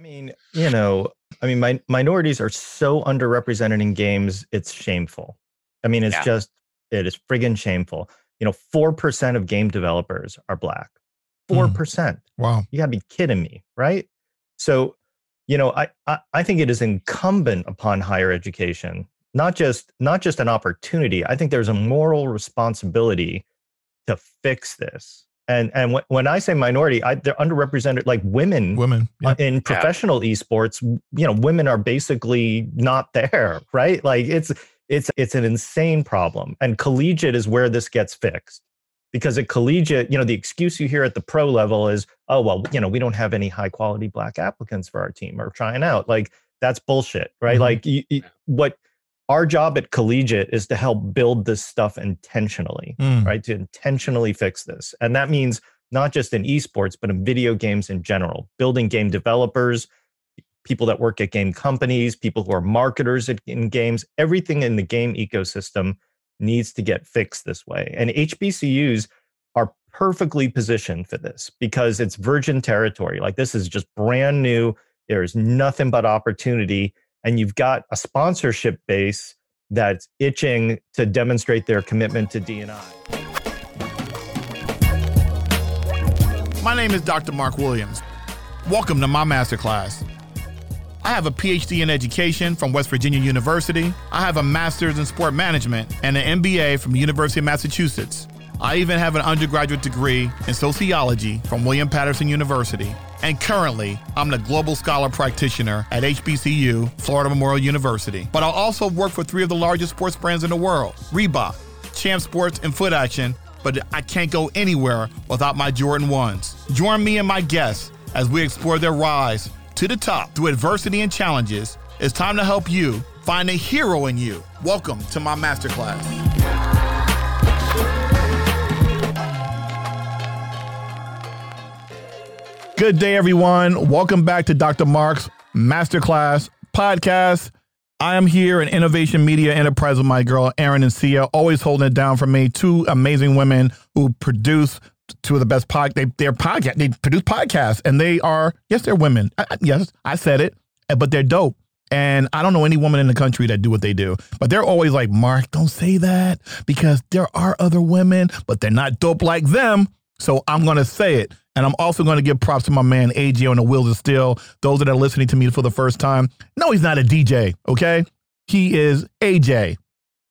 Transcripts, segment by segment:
I mean, you know, I mean, my, minorities are so underrepresented in games, it's shameful. I mean, it's yeah. just, it is friggin' shameful. You know, 4% of game developers are black. 4%. Mm. Wow. You gotta be kidding me, right? So, you know, I, I, I think it is incumbent upon higher education, not just not just an opportunity. I think there's a moral responsibility to fix this and and when I say minority, I, they're underrepresented, like women. Women uh, yeah. in professional yeah. esports, you know, women are basically not there, right? Like it's it's it's an insane problem, and collegiate is where this gets fixed. Because at collegiate, you know, the excuse you hear at the pro level is, oh well, you know, we don't have any high quality black applicants for our team or trying out. Like that's bullshit, right? Mm-hmm. Like you, you, what our job at collegiate is to help build this stuff intentionally mm. right? To intentionally fix this. And that means not just in esports but in video games in general. Building game developers people that work at game companies people who are marketers in games everything in the game ecosystem needs to get fixed this way. And hbcus are perfectly positioned for this because it's virgin territory. Like this is just brand new. There's nothing but opportunity and you've got a sponsorship base that's itching to demonstrate their commitment to DNI. My name is Dr. Mark Williams. Welcome to my masterclass. I have a PhD in education from West Virginia University. I have a master's in sport management and an MBA from the University of Massachusetts. I even have an undergraduate degree in sociology from William Paterson University. And currently, I'm the Global Scholar Practitioner at HBCU, Florida Memorial University. But I also work for three of the largest sports brands in the world Reebok, Champ Sports, and Foot Action. But I can't go anywhere without my Jordan 1s. Join me and my guests as we explore their rise to the top through adversity and challenges. It's time to help you find a hero in you. Welcome to my masterclass. Good day, everyone. Welcome back to Dr. Mark's Masterclass podcast. I am here in Innovation Media Enterprise with my girl, Erin and Sia, always holding it down for me. Two amazing women who produce two of the best pod. They they're podcast. They produce podcasts, and they are yes, they're women. I, yes, I said it, but they're dope. And I don't know any woman in the country that do what they do. But they're always like, Mark, don't say that because there are other women, but they're not dope like them. So I'm going to say it. And I'm also going to give props to my man AJ on the Wheels of Steel. Those that are listening to me for the first time, no, he's not a DJ, okay? He is AJ,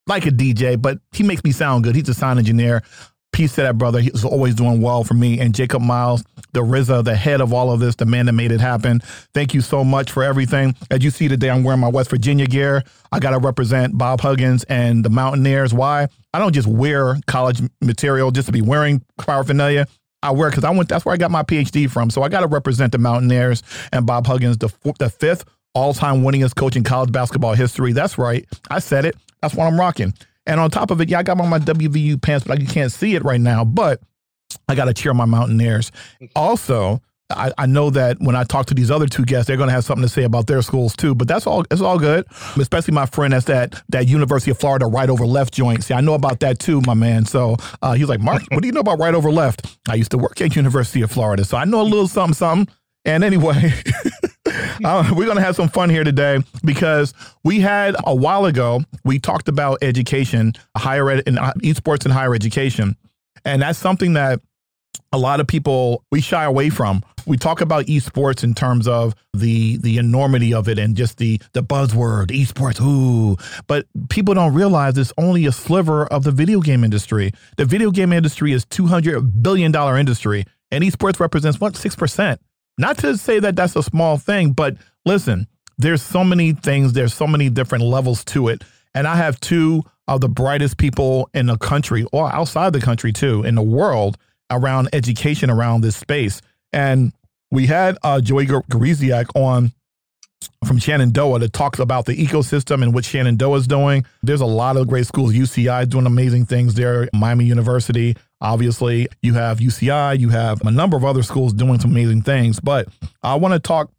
like a DJ, but he makes me sound good. He's a sound engineer. Peace to that brother. He's always doing well for me. And Jacob Miles, the RZA, the head of all of this, the man that made it happen. Thank you so much for everything. As you see today, I'm wearing my West Virginia gear. I got to represent Bob Huggins and the Mountaineers. Why? I don't just wear college material just to be wearing paraphernalia. I wear because I went. That's where I got my PhD from. So I got to represent the Mountaineers and Bob Huggins, the the fifth all-time winningest coach in college basketball history. That's right. I said it. That's what I'm rocking. And on top of it, yeah, I got on my WVU pants, but you can't see it right now. But I got to cheer my Mountaineers. Mm-hmm. Also, I, I, know that when I talk to these other two guests, they're going to have something to say about their schools too. But that's all. It's all good. Especially my friend that's that that University of Florida right over left joint. See, I know about that too, my man. So uh, he's like, Mark, what do you know about right over left? I used to work at University of Florida, so I know a little something, something. And anyway, uh, we're going to have some fun here today because we had a while ago we talked about education, higher ed, and uh, esports and higher education, and that's something that a lot of people we shy away from. We talk about esports in terms of the the enormity of it and just the the buzzword esports. Ooh, but people don't realize it's only a sliver of the video game industry. The video game industry is two hundred billion dollar industry, and esports represents what six percent. Not to say that that's a small thing, but listen, there's so many things. There's so many different levels to it, and I have two of the brightest people in the country or outside the country too in the world around education around this space. And we had uh, Joey Gawrysiak on from Shenandoah that talks about the ecosystem and what Shenandoah is doing. There's a lot of great schools. UCI is doing amazing things there. Miami University, obviously. You have UCI. You have a number of other schools doing some amazing things. But I want to talk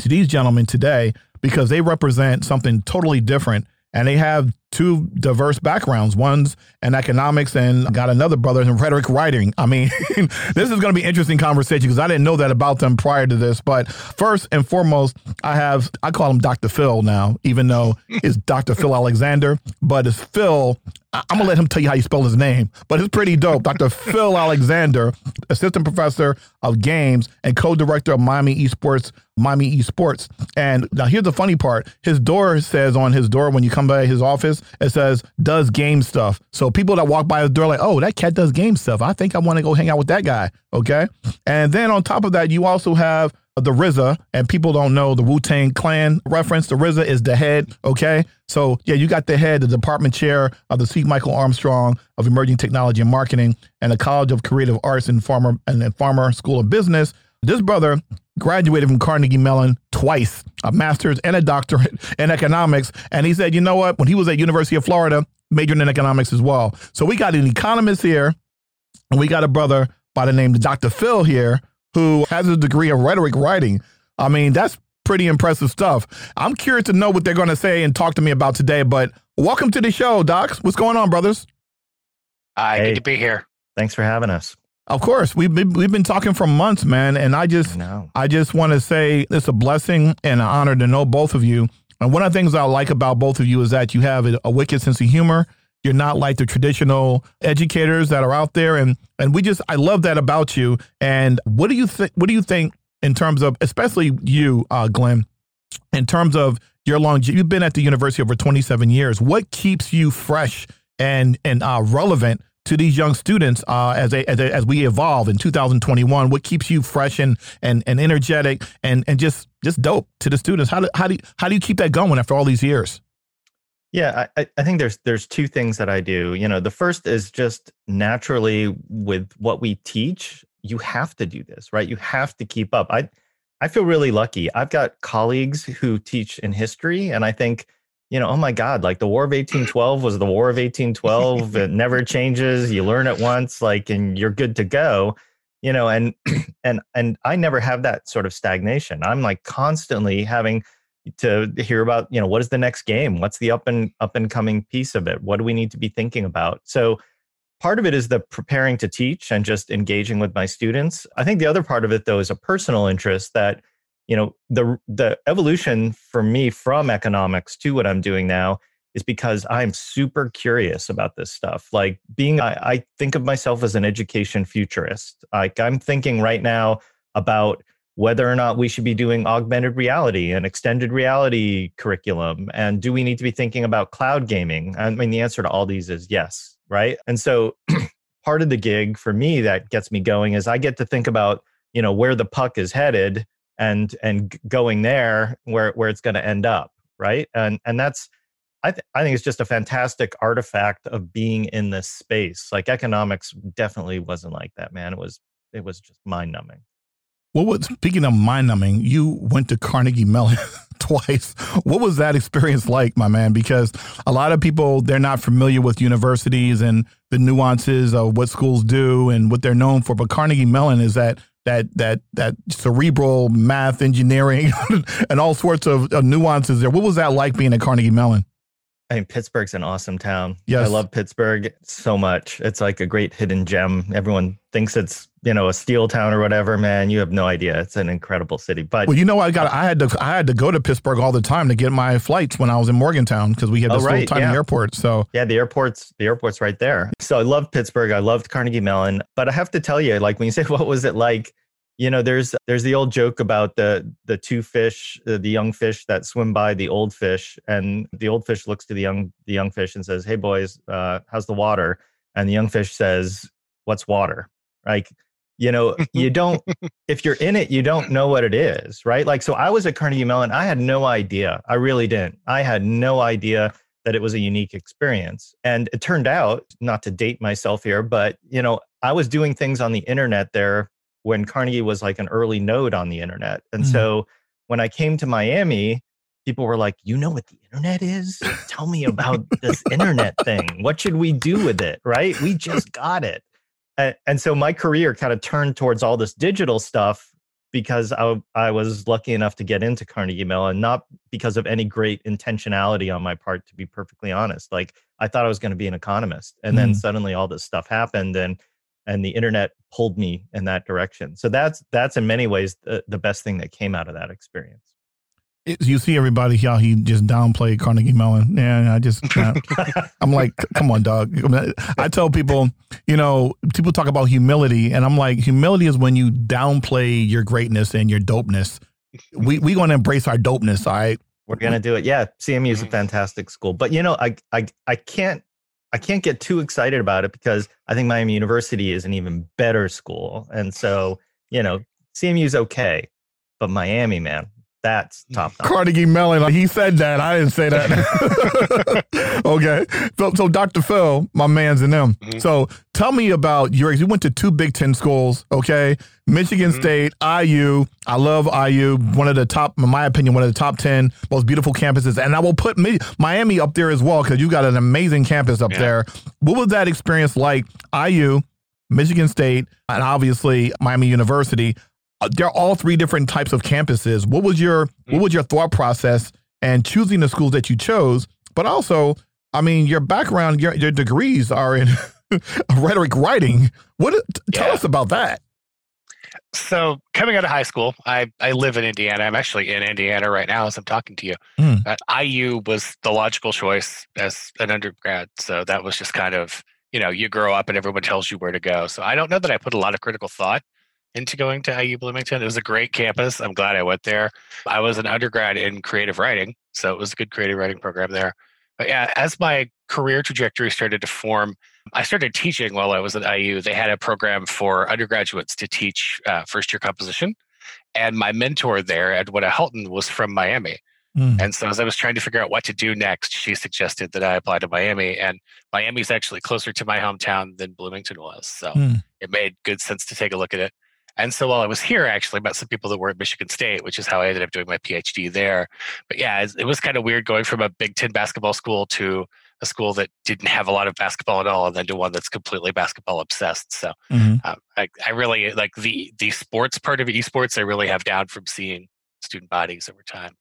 to these gentlemen today because they represent something totally different and they have two diverse backgrounds. One's in economics and got another brother in rhetoric writing. I mean, this is going to be interesting conversation because I didn't know that about them prior to this. But first and foremost, I have I call him Dr. Phil now, even though it's Dr. Phil Alexander, but it's Phil. I'm gonna let him tell you how you spell his name, but it's pretty dope. Dr. Phil Alexander, assistant professor of games and co-director of Miami Esports, Miami Esports. And now here's the funny part: his door says on his door when you come by his office, it says "does game stuff." So people that walk by his door like, "Oh, that cat does game stuff. I think I want to go hang out with that guy." Okay, and then on top of that, you also have the RZA, and people don't know the Wu Tang Clan reference. The RZA is the head, okay? So, yeah, you got the head, the department chair of the C. Michael Armstrong of Emerging Technology and Marketing and the College of Creative Arts and Farmer and the Farmer School of Business. This brother graduated from Carnegie Mellon twice, a master's and a doctorate in economics. And he said, you know what? When he was at University of Florida, majored in economics as well. So we got an economist here, and we got a brother by the name of Dr. Phil here who has a degree in rhetoric writing. I mean, that's pretty impressive stuff. I'm curious to know what they're going to say and talk to me about today. But welcome to the show, Docs. What's going on, brothers? Hi, hey, good to be here. Thanks for having us. Of course, we've been we've been talking for months, man, and I just I, I just want to say it's a blessing and an honor to know both of you. And one of the things I like about both of you is that you have a, wicked sense of humor you're not like the traditional educators that are out there, and and we just I love that about you. And what do you think? What do you think in terms of, especially you, uh, Glenn, in terms of your long? You've been at the university over 27 years. What keeps you fresh and and uh, relevant? To these young students uh, as, a, as, a, as we evolve in 2021? What keeps you fresh and and, and energetic and, and just just dope to the students? How do how do you, how do you keep that going after all these years? Yeah, I, I think there's there's two things that I do. You know, the first is just naturally with what we teach, you have to do this, right? You have to keep up. I I feel really lucky. I've got colleagues who teach in history, and I think, you know, oh my God, like the War of 1812 was the War of 1812. it never changes. You learn it once, like, and you're good to go. You know, and and and I never have that sort of stagnation. I'm like constantly having to hear about you know what is the next game what's the up and up and coming piece of it what do we need to be thinking about so part of it is the preparing to teach and just engaging with my students i think the other part of it though is a personal interest that you know the the evolution for me from economics to what i'm doing now is because i'm super curious about this stuff like being I, I think of myself as an education futurist like i'm thinking right now about whether or not we should be doing augmented reality and extended reality curriculum. And do we need to be thinking about cloud gaming? I mean, the answer to all these is yes, right? And so part of the gig for me that gets me going is I get to think about, you know, where the puck is headed and and going there where where it's going to end up, right? And and that's I, th- I think it's just a fantastic artifact of being in this space. Like economics definitely wasn't like that, man. It was it was just mind numbing. What speaking of mind numbing? You went to Carnegie Mellon twice. What was that experience like, my man? Because a lot of people they're not familiar with universities and the nuances of what schools do and what they're known for. But Carnegie Mellon is that that that that cerebral math, engineering, and all sorts of, of nuances there. What was that like being at Carnegie Mellon? I mean, Pittsburgh's an awesome town. Yes. I love Pittsburgh so much. It's like a great hidden gem. Everyone thinks it's, you know, a steel town or whatever, man. You have no idea. It's an incredible city. But Well, you know, I got I had to I had to go to Pittsburgh all the time to get my flights when I was in Morgantown because we had oh, this oh, right. little tiny yeah. airport. So Yeah, the airport's the airport's right there. So I love Pittsburgh. I loved Carnegie Mellon. But I have to tell you, like when you say what was it like, you know there's there's the old joke about the the two fish uh, the young fish that swim by the old fish and the old fish looks to the young the young fish and says hey boys uh, how's the water? And the young fish says what's water? Like you know you don't if you're in it you don't know what it is right? Like so i was at carnegie mellon i had no idea i really didn't i had no idea that it was a unique experience. And it turned out not to date myself here but you know i was doing things on the internet there when Carnegie was like an early node on the internet. And mm-hmm. so when I came to Miami, people were like, You know what the internet is? Tell me about this internet thing. What should we do with it? Right? We just got it. And, and so my career kind of turned towards all this digital stuff because I, I was lucky enough to get into Carnegie Mellon, not because of any great intentionality on my part, to be perfectly honest. Like I thought I was going to be an economist. And then mm. suddenly all this stuff happened and and the internet pulled me in that direction. So that's that's in many ways the, the best thing that came out of that experience you see everybody how he just downplayed Carnegie Mellon, and I just I'm like, come on, dog. I tell people, you know, people talk about humility, and I'm like, humility is when you downplay your greatness and your dopeness. We we going to embrace our dopeness, all right? We're gonna do it. Yeah, CMU is a mm. fantastic school, but you know, I I I can't I can't get too excited about it because I think Miami University is an even better school, and so you know, CMU is okay, but Miami, man, that's top. Carnegie Mellon. He said that. I didn't say that. okay. So, so Dr. Phil, my man's in them. Mm-hmm. So tell me about your. You went to two Big Ten schools. Okay. Michigan mm-hmm. State, IU. I love IU. One of the top, in my opinion, one of the top ten most beautiful campuses. And I will put Miami up there as well because you got an amazing campus up yeah. there. What was that experience like? IU, Michigan State, and obviously Miami University. Uh, they're all three different types of campuses. What was your what mm. was your thought process and choosing the schools that you chose? But also, I mean, your background, your your degrees are in rhetoric writing. What tell yeah. us about that? So coming out of high school, I, I live in Indiana. I'm actually in Indiana right now as I'm talking to you. Mm. Uh, IU was the logical choice as an undergrad. So that was just kind of, you know, you grow up and everyone tells you where to go. So I don't know that I put a lot of critical thought into going to IU Bloomington. It was a great campus. I'm glad I went there. I was an undergrad in creative writing, so it was a good creative writing program there. But yeah, as my career trajectory started to form, I started teaching while I was at IU. They had a program for undergraduates to teach uh, first year composition. And my mentor there, Edwina Helton, was from Miami. Mm. And so as I was trying to figure out what to do next, she suggested that I apply to Miami. And Miami's actually closer to my hometown than Bloomington was. So mm. it made good sense to take a look at it. And so while I was here, I actually met some people that were at Michigan State, which is how I ended up doing my PhD there. But yeah, it was kind of weird going from a Big Ten basketball school to a school that didn't have a lot of basketball at all, and then to one that's completely basketball obsessed. So mm-hmm. um, I, I really like the the sports part of esports. I really have down from seeing student bodies over time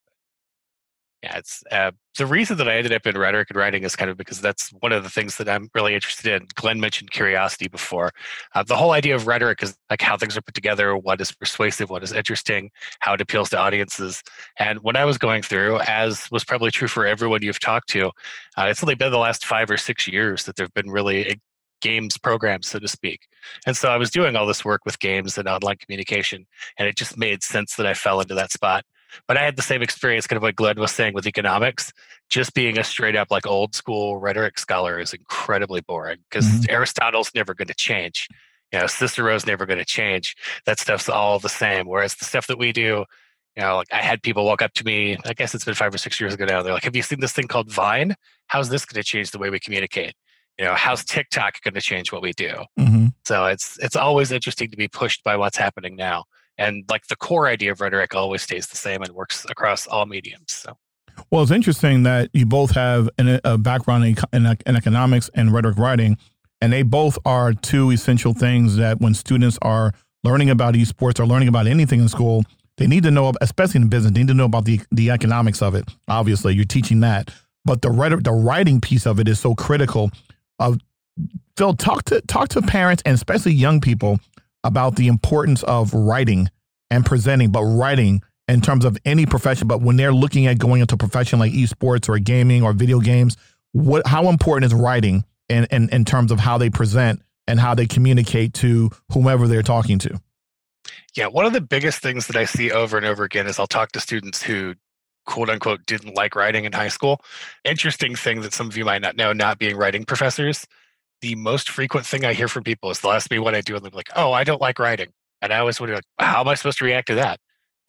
yeah, it's uh, the reason that I ended up in rhetoric and writing is kind of because that's one of the things that I'm really interested in. Glenn mentioned curiosity before. Uh, the whole idea of rhetoric is like how things are put together, what is persuasive, what is interesting, how it appeals to audiences. And when I was going through, as was probably true for everyone you've talked to, uh, it's only been the last five or six years that there've been really games programs, so to speak. And so I was doing all this work with games and online communication, and it just made sense that I fell into that spot. But I had the same experience, kind of what Glenn was saying with economics. Just being a straight up like old school rhetoric scholar is incredibly boring because mm-hmm. Aristotle's never going to change. You know, Cicero's never going to change. That stuff's all the same. Whereas the stuff that we do, you know, like I had people walk up to me, I guess it's been five or six years ago now. They're like, Have you seen this thing called Vine? How's this going to change the way we communicate? You know, how's TikTok going to change what we do? Mm-hmm. So it's it's always interesting to be pushed by what's happening now and like the core idea of rhetoric always stays the same and works across all mediums so. Well it's interesting that you both have an, a background in, in, in economics and rhetoric writing and they both are two essential things that when students are learning about esports or learning about anything in school they need to know especially in business they need to know about the the economics of it obviously you're teaching that. But the rhetoric the writing piece of it is so critical of Phil, talk to talk to parents and especially young people about the importance of writing and presenting, but writing in terms of any profession. But when they're looking at going into a profession like esports or gaming or video games, what how important is writing in, in, in terms of how they present and how they communicate to whomever they're talking to? Yeah, one of the biggest things that I see over and over again is I'll talk to students who quote unquote didn't like writing in high school. Interesting thing that some of you might not know, not being writing professors the most frequent thing I hear from people is they'll ask me what I do, and they're like, "Oh, I don't like writing," and I always wonder, like, "How am I supposed to react to that?"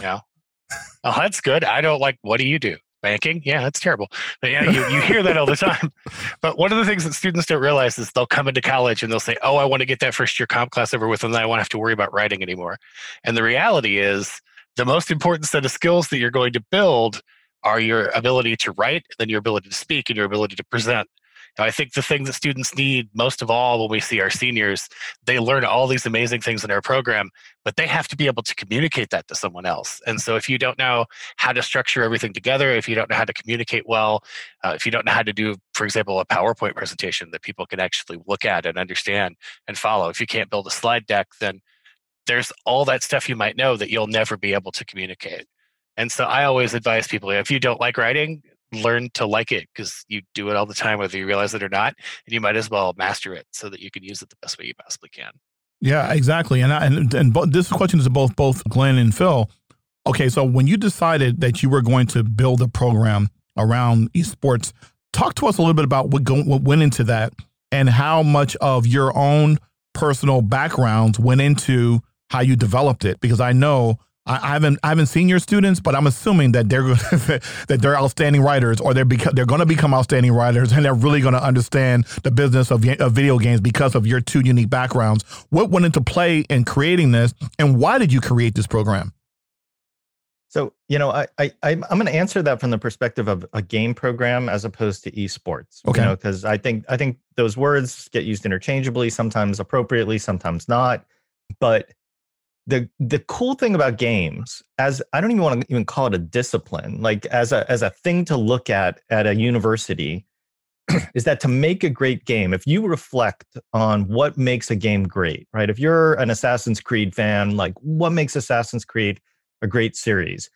You know, oh, that's good. I don't like. What do you do? Banking? Yeah, that's terrible. But yeah, you, you hear that all the time. But one of the things that students don't realize is they'll come into college and they'll say, "Oh, I want to get that first year comp class over with, and then I won't have to worry about writing anymore." And the reality is, the most important set of skills that you're going to build are your ability to write, then your ability to speak, and your ability to present I think the thing that students need most of all when we see our seniors, they learn all these amazing things in our program, but they have to be able to communicate that to someone else. And so if you don't know how to structure everything together, if you don't know how to communicate well, uh, if you don't know how to do, for example, a PowerPoint presentation that people can actually look at and understand and follow, if you can't build a slide deck, then there's all that stuff you might know that you'll never be able to communicate. And so I always advise people if you don't like writing, learn to like it because you do it all the time, whether you realize it or not. And you might as well master it so that you can use it the best way you possibly can. Yeah, exactly. And I, and, and this question is to both both Glenn and Phil. Okay, so when you decided that you were going to build a program around esports, talk to us a little bit about what, go, what went into that and how much of your own personal backgrounds went into how you developed it. Because I know I, haven't I haven't seen your students, but I'm assuming that they're that they're outstanding writers, or they're beca- they're going to become outstanding writers, and they're really going to understand the business of, of video games because of your two unique backgrounds. What went into play in creating this, and why did you create this program? So you know, I, I I'm going to answer that from the perspective of a game program as opposed to esports. Okay. You know, because I think I think those words get used interchangeably, sometimes appropriately, sometimes not. But the the cool thing about games as i don't even want to even call it a discipline like as a as a thing to look at at a university is that to make a great game if you reflect on what makes a game great right if you're an assassin's creed fan like what makes assassin's creed a great series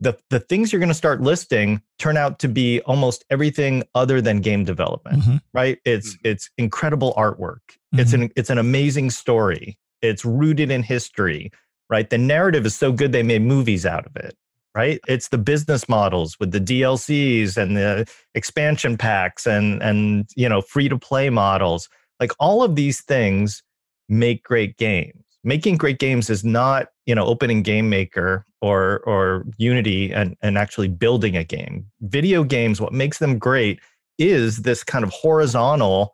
the the things you're going to start listing turn out to be almost everything other than game development mm-hmm. right it's mm-hmm. it's incredible artwork mm-hmm. it's an it's an amazing story it's rooted in history, right? The narrative is so good they made movies out of it, right? It's the business models with the DLCs and the expansion packs and and you know free to play models. Like all of these things make great games. Making great games is not you know opening game maker or or unity and and actually building a game video games what makes them great is this kind of horizontal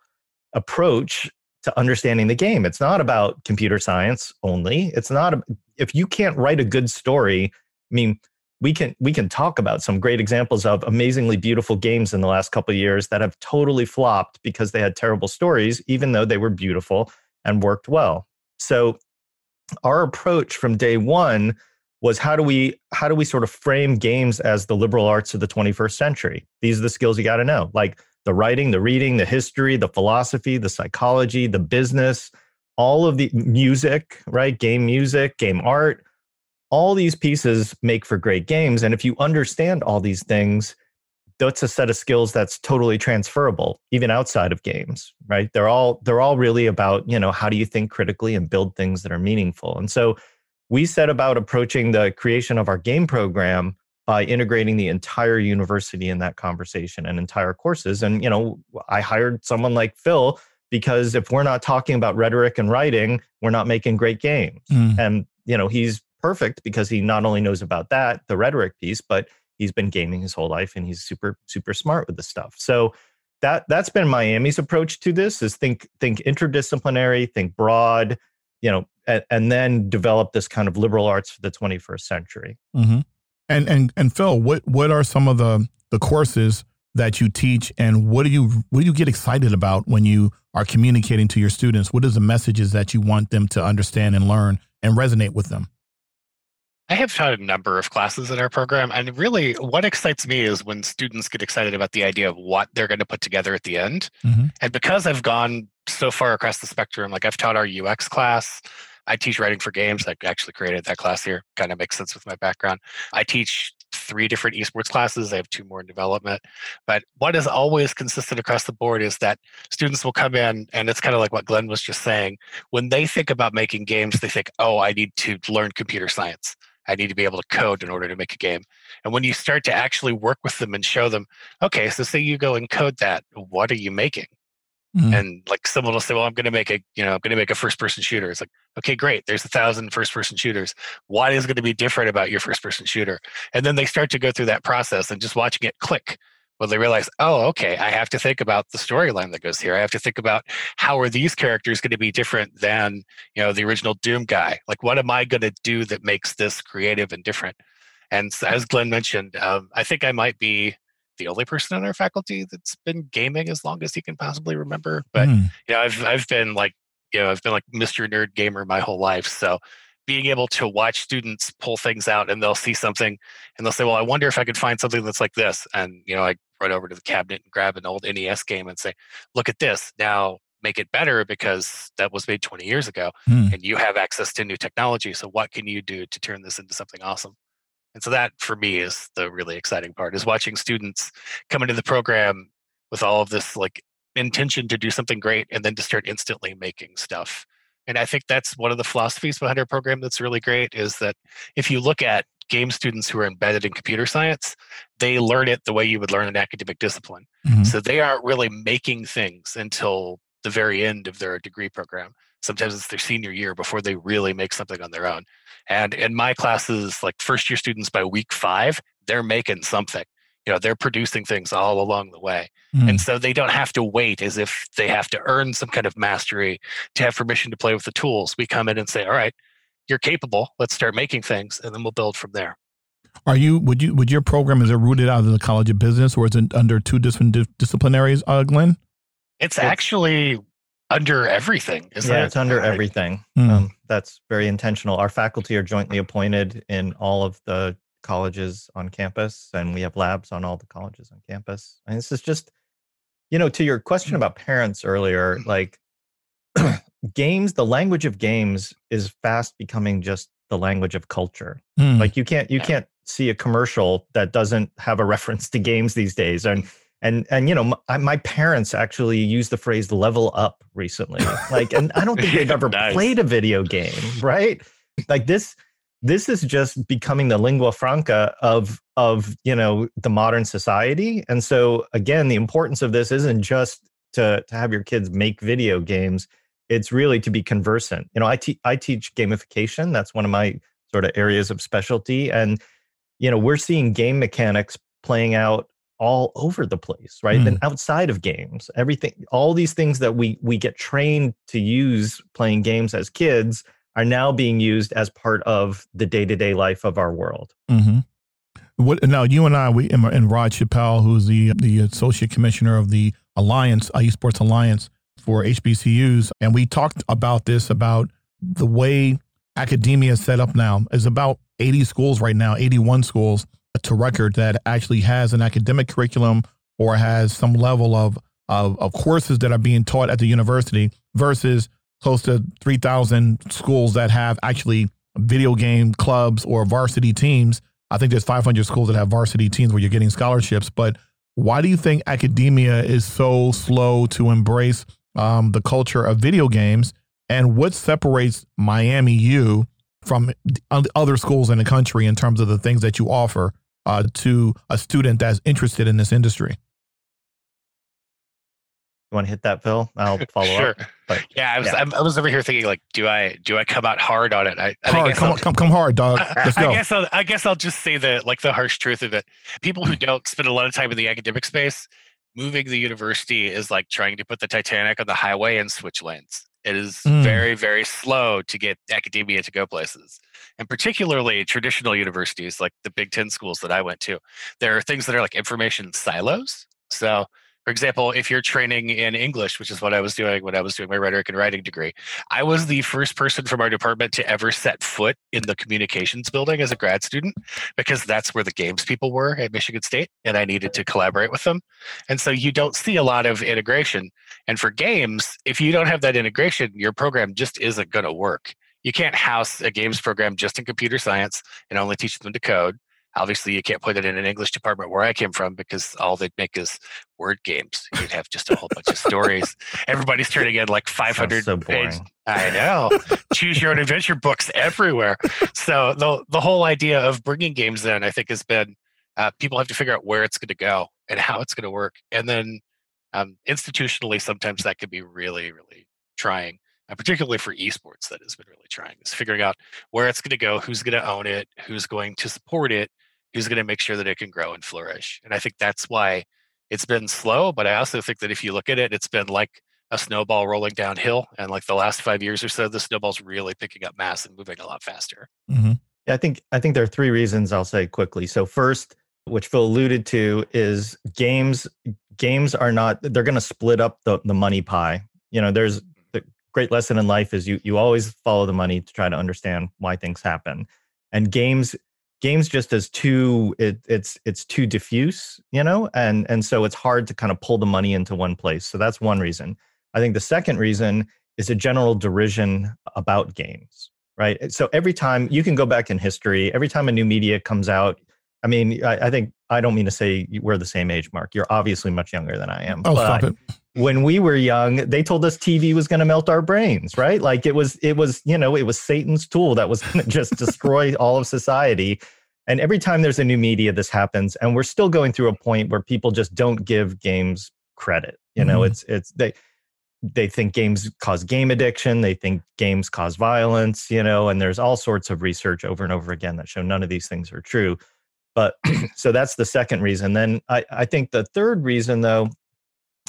approach to understanding the game. It's not about computer science only. It's not a, if you can't write a good story. I mean, we can we can talk about some great examples of amazingly beautiful games in the last couple years that have totally flopped because they had terrible stories, even though they were beautiful and worked well. So, our approach from day one was how do we how do we sort of frame games as the liberal arts of the 21st century? These are the skills you got to know. Like the writing, the reading, the history, the philosophy, the psychology, the business, all of the music, right? Game music, game art, all these pieces make for great games. And if you understand all these things, that's a set of skills that's totally transferable even outside of games right they're all they're all really about you know how do you think critically and build things that are meaningful and so we set about approaching the creation of our game program by integrating the entire university in that conversation and entire courses. And, you know, I hired someone like Phil because if we're not talking about rhetoric and writing, we're not making great games. Mm. And, you know, he's perfect because he not only knows about that, the rhetoric piece, but he's been gaming his whole life and he's super, super smart with the stuff. So that that's been Miami's approach to this is think think interdisciplinary, think broad, you know, and, and then develop this kind of liberal arts for the 21st century. Mm-hmm. And and and Phil, what what are some of the the courses that you teach, and what do you what do you get excited about when you are communicating to your students? What is the messages that you want them to understand and learn and resonate with them? I have taught a number of classes in our program, and really, what excites me is when students get excited about the idea of what they're going to put together at the end. Mm-hmm. And because I've gone so far across the spectrum, like I've taught our UX class, I teach writing for games. I actually created that class here. Kind of makes sense with my background. I teach three different esports classes. I have two more in development. But what is always consistent across the board is that students will come in, and it's kind of like what Glenn was just saying. When they think about making games, they think, oh, I need to learn computer science. I need to be able to code in order to make a game. And when you start to actually work with them and show them, okay, so say you go and code that, what are you making? Mm-hmm. And like someone will say, "Well, I'm going to make a, you know, I'm going to make a first-person shooter." It's like, okay, great. There's a thousand first-person shooters. What is going to be different about your first-person shooter? And then they start to go through that process and just watching it click. Well, they realize, oh, okay, I have to think about the storyline that goes here. I have to think about how are these characters going to be different than, you know, the original Doom guy? Like, what am I going to do that makes this creative and different? And as Glenn mentioned, um, I think I might be the only person on our faculty that's been gaming as long as he can possibly remember. But mm. you know, I've I've been like you know I've been like Mr. Nerd Gamer my whole life. So being able to watch students pull things out and they'll see something and they'll say, "Well, I wonder if I could find something that's like this." And you know, I run over to the cabinet and grab an old NES game and say, "Look at this." Now make it better because that was made 20 years ago mm. and you have access to new technology. So what can you do to turn this into something awesome? And so that for me is the really exciting part is watching students come into the program with all of this like intention to do something great and then to start instantly making stuff. And I think that's one of the philosophies behind our program that's really great is that if you look at game students who are embedded in computer science, they learn it the way you would learn an academic discipline. Mm-hmm. So they aren't really making things until the very end of their degree program. Sometimes it's their senior year before they really make something on their own. And in my classes, like first year students by week five, they're making something. You know, they're producing things all along the way. Mm. And so they don't have to wait as if they have to earn some kind of mastery to have permission to play with the tools. We come in and say, all right, you're capable. Let's start making things and then we'll build from there. Are you would you would your program is it rooted out of the College of Business or is it under two different di- disciplinaries, uh, Glenn? It's actually under everything. Is yeah, it's under everything. Mm. Um, that's very intentional. Our faculty are jointly appointed in all of the colleges on campus, and we have labs on all the colleges on campus. And this is just, you know, to your question about parents earlier, like games, the language of games is fast becoming just the language of culture. Mm. Like you can't you can't see a commercial that doesn't have a reference to games these days, and and and you know my, my, parents actually used the phrase level up recently. Like and i don't think they've ever nice. played a video game right? Like this this is just becoming the lingua franca of of you know the modern society. And so again the importance of this isn't just to to have your kids make video games. It's really to be conversant. You know i, te- I teach gamification. That's one of my sort of areas of specialty. And you know we're seeing game mechanics playing out all over the place right mm. then outside of games everything all these things that we we get trained to use playing games as kids are now being used as part of the day-to-day life of our world mm-hmm. what now you and i we and rod chappelle who's the the associate commissioner of the alliance uh, esports alliance for hbcus and we talked about this about the way academia is set up now is about 80 schools right now 81 schools to record that actually has an academic curriculum or has some level of, of, of courses that are being taught at the university versus close to 3,000 schools that have actually video game clubs or varsity teams. I think there's 500 schools that have varsity teams where you're getting scholarships. But why do you think academia is so slow to embrace um, the culture of video games? And what separates Miami U from other schools in the country in terms of the things that you offer uh, to a student that's interested in this industry? You want to hit that, Phil? I'll follow sure. up. But, yeah, I was yeah. I was over here thinking like, do I do I come out hard on it? I, I hard, come, come come hard, dog. Let's go. I guess I'll, I guess I'll just say the like the harsh truth of it. People who don't spend a lot of time in the academic space, moving the university is like trying to put the Titanic on the highway and switch lanes. It is mm. very, very slow to get academia to go places. And particularly traditional universities like the Big Ten schools that I went to, there are things that are like information silos. So for example, if you're training in English, which is what I was doing when I was doing my rhetoric and writing degree, I was the first person from our department to ever set foot in the communications building as a grad student because that's where the games people were at Michigan State and I needed to collaborate with them. And so you don't see a lot of integration. And for games, if you don't have that integration, your program just isn't going to work. You can't house a games program just in computer science and only teach them to code Obviously, you can't put it in an English department where I came from because all they'd make is word games. You'd have just a whole bunch of stories. Everybody's turning in like 500 so page. I know. Choose your own adventure books everywhere. So the the whole idea of bringing games in, I think, has been uh, people have to figure out where it's going to go and how it's going to work, and then um, institutionally, sometimes that can be really, really trying. Uh, particularly for esports, that has been really trying is figuring out where it's going to go, who's going to own it, who's going to support it, who's going to make sure that it can grow and flourish. And I think that's why it's been slow. But I also think that if you look at it, it's been like a snowball rolling downhill. And like the last five years or so, the snowball's really picking up mass and moving a lot faster. Mm-hmm. Yeah, I think I think there are three reasons I'll say quickly. So first, which Phil alluded to, is games. Games are not. They're going to split up the the money pie. You know, there's the great lesson in life is you you always follow the money to try to understand why things happen, and games games just as too it, it's it's too diffuse you know? And and so it's hard to kind of pull the money into one place. So that's one reason. I think the second reason is a general derision about games right? So every time you can go back in history every time a new media comes out i mean i, I think i don't mean to say we're the same age mark. You're obviously much younger than i am oh stop it when we were young they told us tv was going to melt our brains right? Like it was it was you know it was satan's tool that was going to just destroy all of society. And every time there's a new media this happens and we're still going through a point where people just don't give games credit you know? Mm-hmm. it's it's they they think games cause game addiction they think games cause violence you know? And there's all sorts of research over and over again that show none of these things are true. But so that's the second reason. Then i i think the third reason though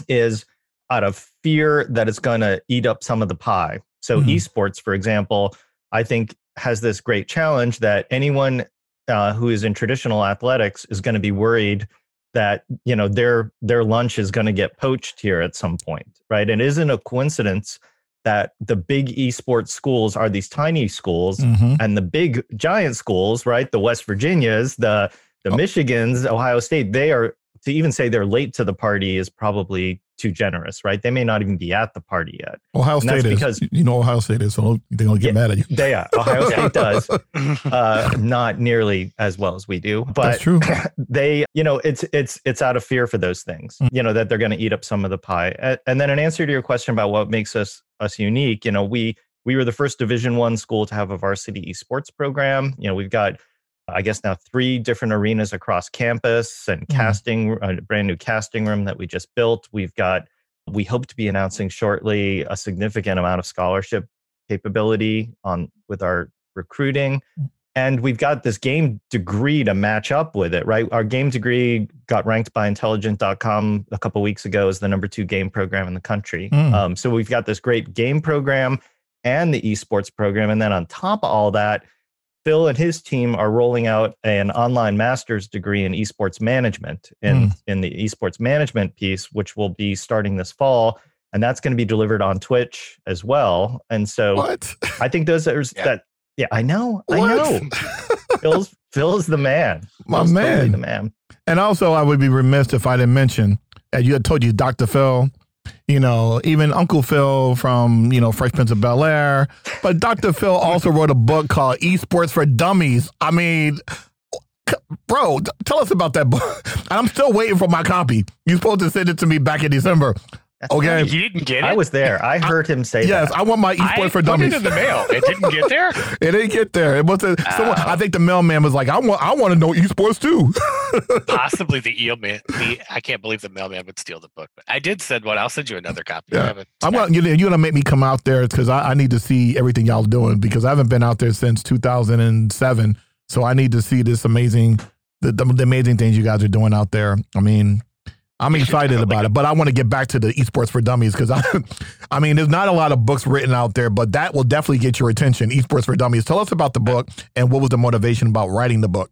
is out of fear that it's going to eat up some of the pie. So mm-hmm. esports, for example, I think has this great challenge that anyone uh, who is in traditional athletics is going to be worried that you know their their lunch is going to get poached here at some point, right? And it isn't a coincidence that the big esports schools are these tiny schools, mm-hmm. and the big giant schools, right? The West Virginias, the the oh. Michigans, Ohio State, they are to even say they're late to the party is probably too generous, right? They may not even be at the party yet. Ohio State is because you know Ohio State is, so they're gonna get yeah, mad at you. They are. Ohio State does, uh, not nearly as well as we do, but That's true. they, you know, it's it's it's out of fear for those things, mm. you know, that they're going to eat up some of the pie. And then, in answer to your question about what makes us us unique, you know, we we were the first Division One school to have a varsity esports program. You know, we've got I guess now three different arenas across campus and mm-hmm. casting, a brand new casting room that we just built. We've got, we hope to be announcing shortly a significant amount of scholarship capability on with our recruiting. Mm. And we've got this game degree to match up with it, right? Our game degree got ranked by intelligent.com a couple weeks ago as the number two game program in the country. Mm. Um, so we've got this great game program and the esports program. And then on top of all that, Phil and his team are rolling out an online master's degree in esports management in, mm. in the esports management piece, which will be starting this fall. And that's going to be delivered on Twitch as well. And so what? I think those are yeah. that. Yeah, I know. What? I know. Phil's Phil's the man. My Phil's man. Totally the man. And also, I would be remiss if I didn't mention, as you had told you, Dr. Phil you know, even Uncle Phil from, you know, Fresh Prince of Bel Air. But Dr. Phil also wrote a book called Esports for Dummies. I mean, bro, tell us about that book. I'm still waiting for my copy. You're supposed to send it to me back in December. That's okay, you didn't get it. I was there. I heard him say yes. That. I want my esports I for dummies. It in the mail. It didn't get there. it didn't get there. It was. A, uh, someone, I think the mailman was like, "I want. I want to know esports too." possibly the mailman. The I can't believe the mailman would steal the book. But I did send one. I'll send you another copy. Yeah. I want you. You're gonna make me come out there because I, I need to see everything y'all doing because I haven't been out there since 2007. So I need to see this amazing, the, the, the amazing things you guys are doing out there. I mean, I'm excited about it, but I want to get back to the esports for dummies because I, I mean, there's not a lot of books written out there, but that will definitely get your attention. Esports for dummies. Tell us about the book and what was the motivation about writing the book.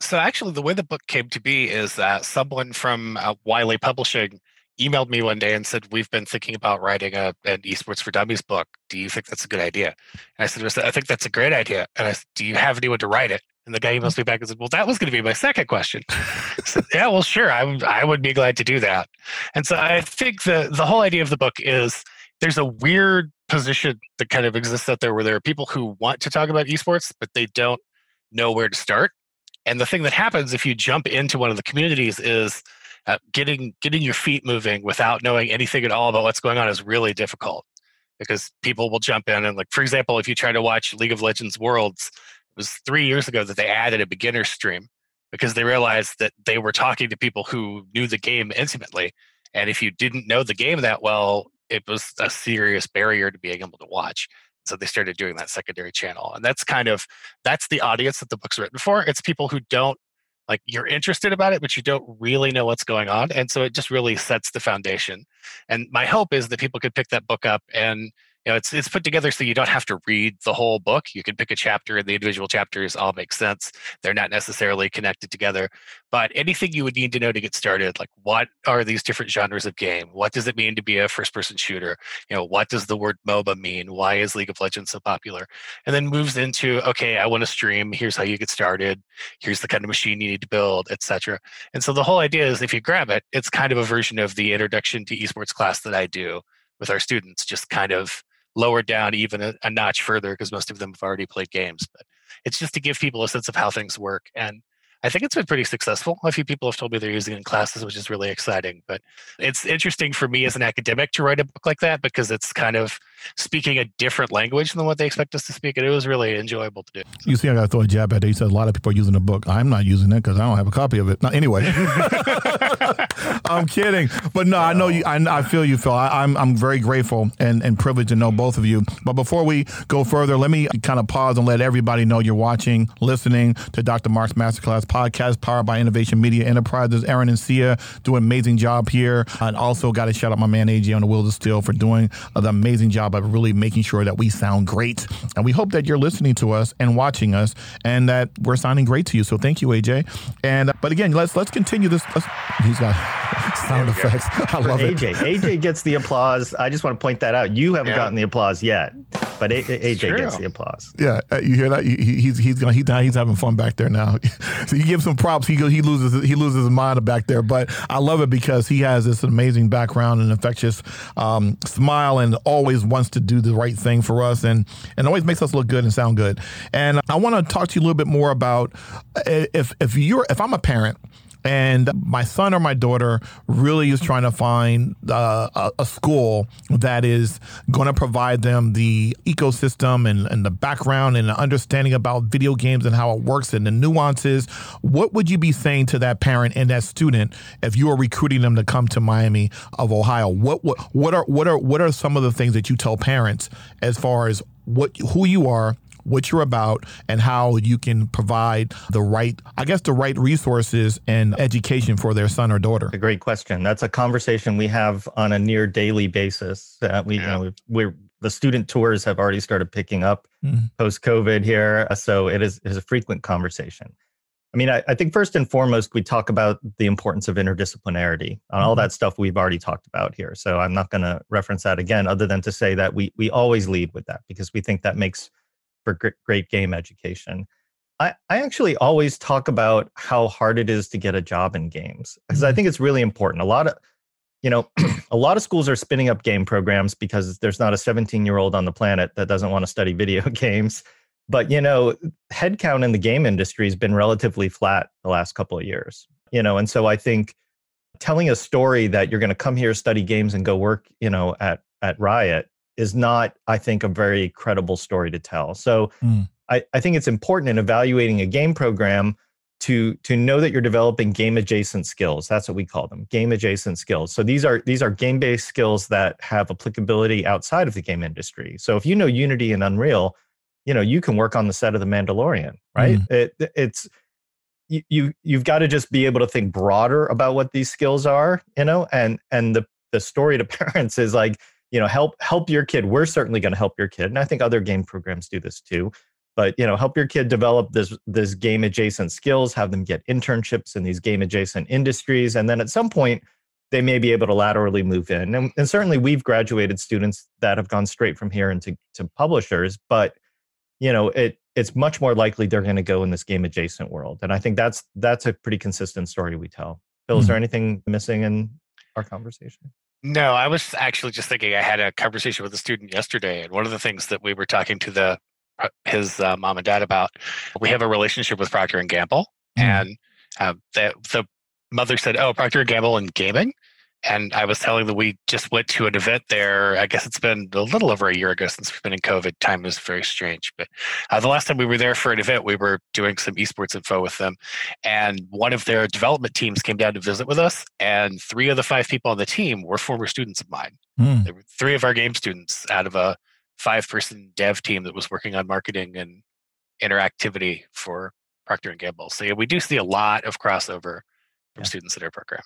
So actually, the way the book came to be is that someone from uh, Wiley Publishing emailed me one day and said, "We've been thinking about writing a, an esports for dummies book. Do you think that's a good idea?" And I said, "I think that's a great idea." And I said, "Do you have anyone to write it?" And the guy emails me back and said, Well, that was going to be my second question. yeah, well, sure. I, w- I would be glad to do that. And so I think the, the whole idea of the book is there's a weird position that kind of exists out there where there are people who want to talk about esports, but they don't know where to start. And the thing that happens if you jump into one of the communities is uh, getting getting your feet moving without knowing anything at all about what's going on is really difficult because people will jump in and like for example if you try to watch league of legends worlds was three years ago that they added a beginner stream because they realized that they were talking to people who knew the game intimately. And if you didn't know the game that well, it was a serious barrier to being able to watch. So they started doing that secondary channel. And that's kind of that's the audience that the book's written for. It's people who don't like you're interested about it, but you don't really know what's going on. And so it just really sets the foundation. And my hope is that people could pick that book up and you know it's it's put together so you don't have to read the whole book. You can pick a chapter and the individual chapters all make sense. They're not necessarily connected together. But anything you would need to know to get started like what are these different genres of game? What does it mean to be a first person shooter? You know what does the word moba mean? Why is league of legends so popular? And then moves into okay i want to stream. Here's how you get started. Here's the kind of machine you need to build etc and so the whole idea is if you grab it it's kind of a version of the introduction to esports class that i do with our students just kind of lowered down even a, a notch further because most of them have already played games. But it's just to give people a sense of how things work. And I think it's been pretty successful. A few people have told me they're using it in classes, which is really exciting. But it's interesting for me as an academic to write a book like that because it's kind of speaking a different language than what they expect us to speak. And it was really enjoyable to do. You see, I got to throw a jab at that. You said a lot of people are using the book. I'm not using it because I don't have a copy of it. Now, anyway, I'm kidding. But no, I know you. I, I feel you, Phil. I, am I'm, I'm very grateful and, and privileged to know both of you. But before we go further, let me kind of pause and let everybody know you're watching, listening to Dr. Mark's Masterclass podcast powered by Innovation Media Enterprises. Aaron and Sia do an amazing job here. And also got to shout out my man AJ on the Wheels of Steel for doing the amazing job of really making sure that we sound great. And we hope that you're listening to us and watching us and that we're sounding great to you. So thank you, AJ. And but again, let's let's continue this. Let's, he's got sound effects. I love AJ. it. AJ AJ gets the applause. I just want to point that out. You haven't yeah. gotten the applause yet, but AJ gets the applause. Yeah, uh, you hear that? He, he's he's he's he's having fun back there now. so you give some props. He he loses he loses his mind back there, but I love it because he has this amazing background and infectious um, smile and always wants to do the right thing for us and and always makes us look good and sound good. And I want to talk to you a little bit more about if if you're if I'm a parent and my son or my daughter really is trying to find uh, a, a, school that is going to provide them the ecosystem and, and the background and the understanding about video games and how it works and the nuances. What would you be saying to that parent and that student if you are recruiting them to come to Miami of Ohio? What what what are what are what are some of the things that you tell parents as far as what who you are what you're about, and how you can provide the right, I guess, the right resources and education for their son or daughter? A great question. That's a conversation we have on a near daily basis. Uh, we, yeah. you know, we're the student tours have already started picking up mm-hmm. post COVID here, so it is, is a frequent conversation. I mean, I, I, think first and foremost, we talk about the importance of interdisciplinarity on mm-hmm. all that stuff we've already talked about here. So I'm not going to reference that again, other than to say that we we always lead with that because we think that makes for great game education. I, I actually always talk about how hard it is to get a job in games because mm-hmm. I think it's really important. A lot of, you know, a lot of schools are spinning up game programs because there's not a 17 year old on the planet that doesn't want to study video games. But, you know, headcount in the game industry has been relatively flat the last couple of years, you know, and so I think telling a story that you're going to come here, study games, and go work, you know, at, at Riot is not, I think, a very credible story to tell. So mm. I, I think it's important in evaluating a game program to to know that you're developing game adjacent skills. That's what we call them, game adjacent skills. So these are these are game based skills that have applicability outside of the game industry. So if you know Unity and Unreal, you know you can work on the set of The Mandalorian, right? Mm. It, it's you, you you've got to just be able to think broader about what these skills are, you know, and and the the story to parents is like you know help help your kid. We're certainly going to help your kid and i think other game programs do this too but you know help your kid develop this this game adjacent skills have them get internships in these game adjacent industries and then at some point they may be able to laterally move in. And, and certainly we've graduated students that have gone straight from here into to publishers but you know it it's much more likely they're going to go in this game adjacent world and i think that's that's a pretty consistent story we tell. Phil mm-hmm. is there anything missing in our conversation no, I was actually just thinking. I had a conversation with a student yesterday, and one of the things that we were talking to the uh, his uh, mom and dad about, we have a relationship with Procter and Gamble, mm. and uh, the the mother said, "Oh, Procter and Gamble and gaming." And I was telling them we just went to an event there. I guess it's been a little over a year ago since we've been in COVID. Time is very strange. But uh, the last time we were there for an event, we were doing some esports info with them. And one of their development teams came down to visit with us. And three of the five people on the team were former students of mine. Mm. There were three of our game students out of a five person dev team that was working on marketing and interactivity for Procter and Gamble. So yeah, we do see a lot of crossover from yeah. students in our program.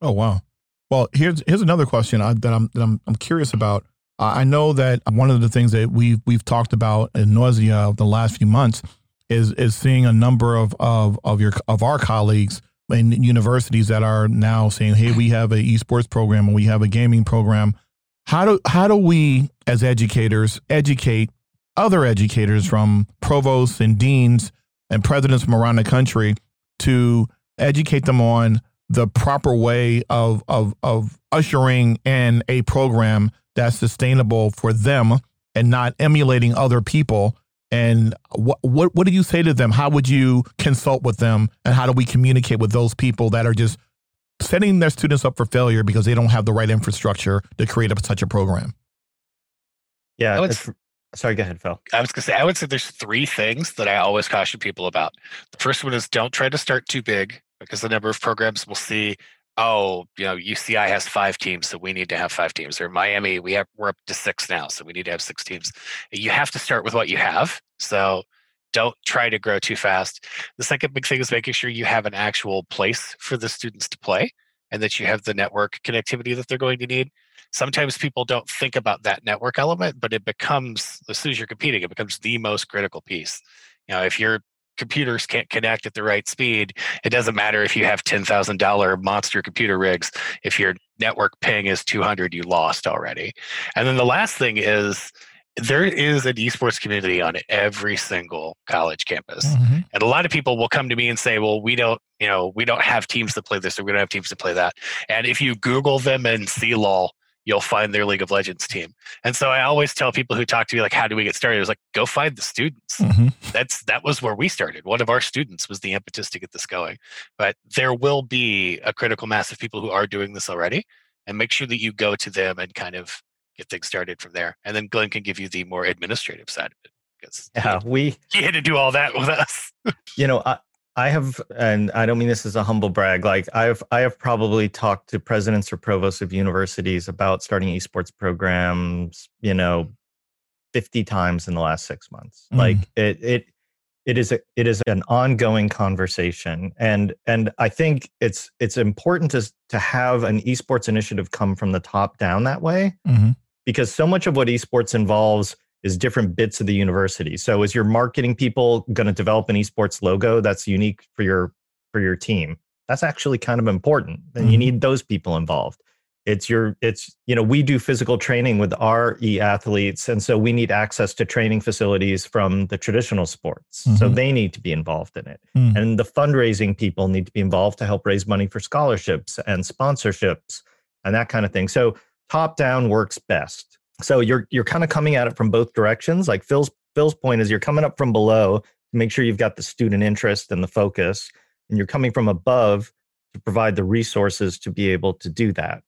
Oh wow. Well, here's here's another question I, that I'm that I'm I'm curious about. I know that one of the things that we've we've talked about in nausea the last few months is is seeing a number of of of your of our colleagues in universities that are now saying, "Hey, we have an esports program and we have a gaming program." How do how do we as educators educate other educators from provosts and deans and presidents from around the country to educate them on the proper way of of of ushering in a program that's sustainable for them and not emulating other people. And what, what what do you say to them? How would you consult with them? And how do we communicate with those people that are just setting their students up for failure because they don't have the right infrastructure to create a, such a program? Yeah sorry go ahead phil. I was going to say i would say there's three things that i always caution people about. The first one is don't try to start too big because the number of programs we'll see oh, you know, UCI has five teams, so we need to have five teams. Or Miami, we have we're up to six now, so we need to have six teams. You have to start with what you have. So don't try to grow too fast. The second big thing is making sure you have an actual place for the students to play and that you have the network connectivity that they're going to need. Sometimes people don't think about that network element, but it becomes as soon as you're competing, it becomes the most critical piece. You know, if you're computers can't connect at the right speed, it doesn't matter if you have $10,000 monster computer rigs. If your network ping is 200, you lost already. And then the last thing is there is an esports community on every single college campus. Mm-hmm. And a lot of people will come to me and say, well, we don't, you know, we don't have teams that play this or we don't have teams that play that. And if you Google them and see CLOL, you'll find their League of Legends team. And so I always tell people who talk to me like, "How do we get started?" I was like, "Go find the students." Mm-hmm. That's that was where we started. One of our students was the impetus to get this going. But there will be a critical mass of people who are doing this already, and make sure that you go to them and kind of get things started from there. And then Glenn can give you the more administrative side of it because yeah, he, we he had to do all that with us. you know, I, I have, and I don't mean this as a humble brag. Like I've, I have probably talked to presidents or provosts of universities about starting esports programs. You know, fifty times in the last six months. Mm. Like it, it, it is a, it is an ongoing conversation, and and I think it's it's important to to have an esports initiative come from the top down that way, mm-hmm. because so much of what esports involves is different bits of the university. So is your marketing people going to develop an esports logo that's unique for your for your team? That's actually kind of important. And mm-hmm. you need those people involved. It's your it's you know we do physical training with our e athletes and so we need access to training facilities from the traditional sports. Mm-hmm. So they need to be involved in it. Mm-hmm. And the fundraising people need to be involved to help raise money for scholarships and sponsorships and that kind of thing. So top down works best so you're you're kind of coming at it from both directions. Like Phil's Phil's point is you're coming up from below to make sure you've got the student interest and the focus, and you're coming from above to provide the resources to be able to do that.